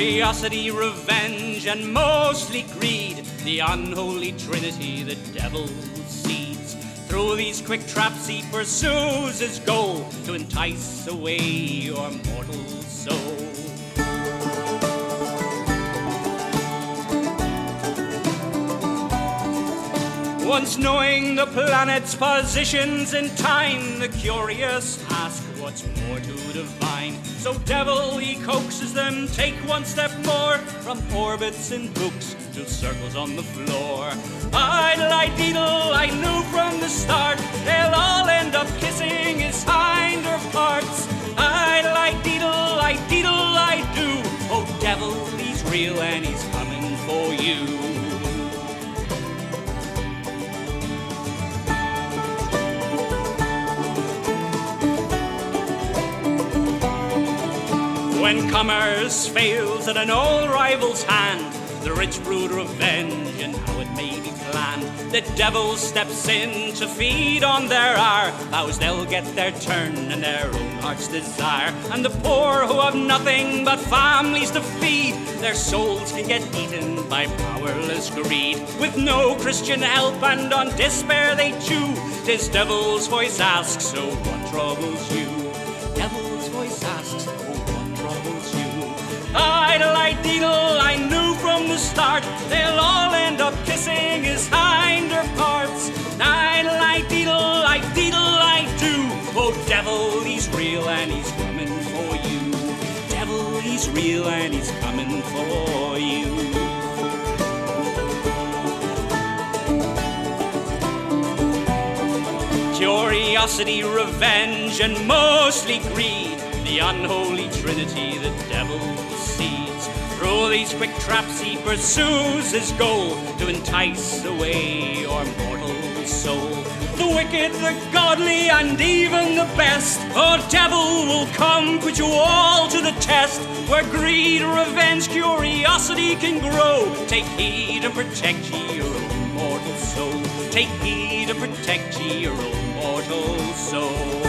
Curiosity, revenge, and mostly greed. The unholy trinity the devil seeds. Through these quick traps he pursues his goal to entice away your mortal soul. Once knowing the planet's positions in time, the curious ask what's more to divine. So devil he coaxes them, take one step more from orbits in books to circles on the floor. Idle, I deedle, I knew from the start they'll all end up kissing his hinder parts. Idle, I deedle, I deedle, I do. Oh, devil, he's real and he's coming for you. When commerce fails at an old rival's hand, the rich brood revenge and how it may be planned. The devil steps in to feed on their ire, vows they'll get their turn and their own heart's desire. And the poor who have nothing but families to feed, their souls can get eaten by powerless greed. With no Christian help and on despair they chew, tis devil's voice asks, so what troubles you? Idle, I knew from the start they'll all end up kissing his hinder parts. I deedle, I deedle, I do. Oh, devil, he's real and he's coming for you. Devil, he's real and he's coming for you. Curiosity, revenge, and mostly greed. The unholy trinity the devil these quick traps he pursues his goal to entice away your mortal soul. The wicked, the godly, and even the best. Oh, devil will come, put you all to the test. Where greed, revenge, curiosity can grow. Take heed and protect ye your own mortal soul. Take heed and protect ye your own mortal soul.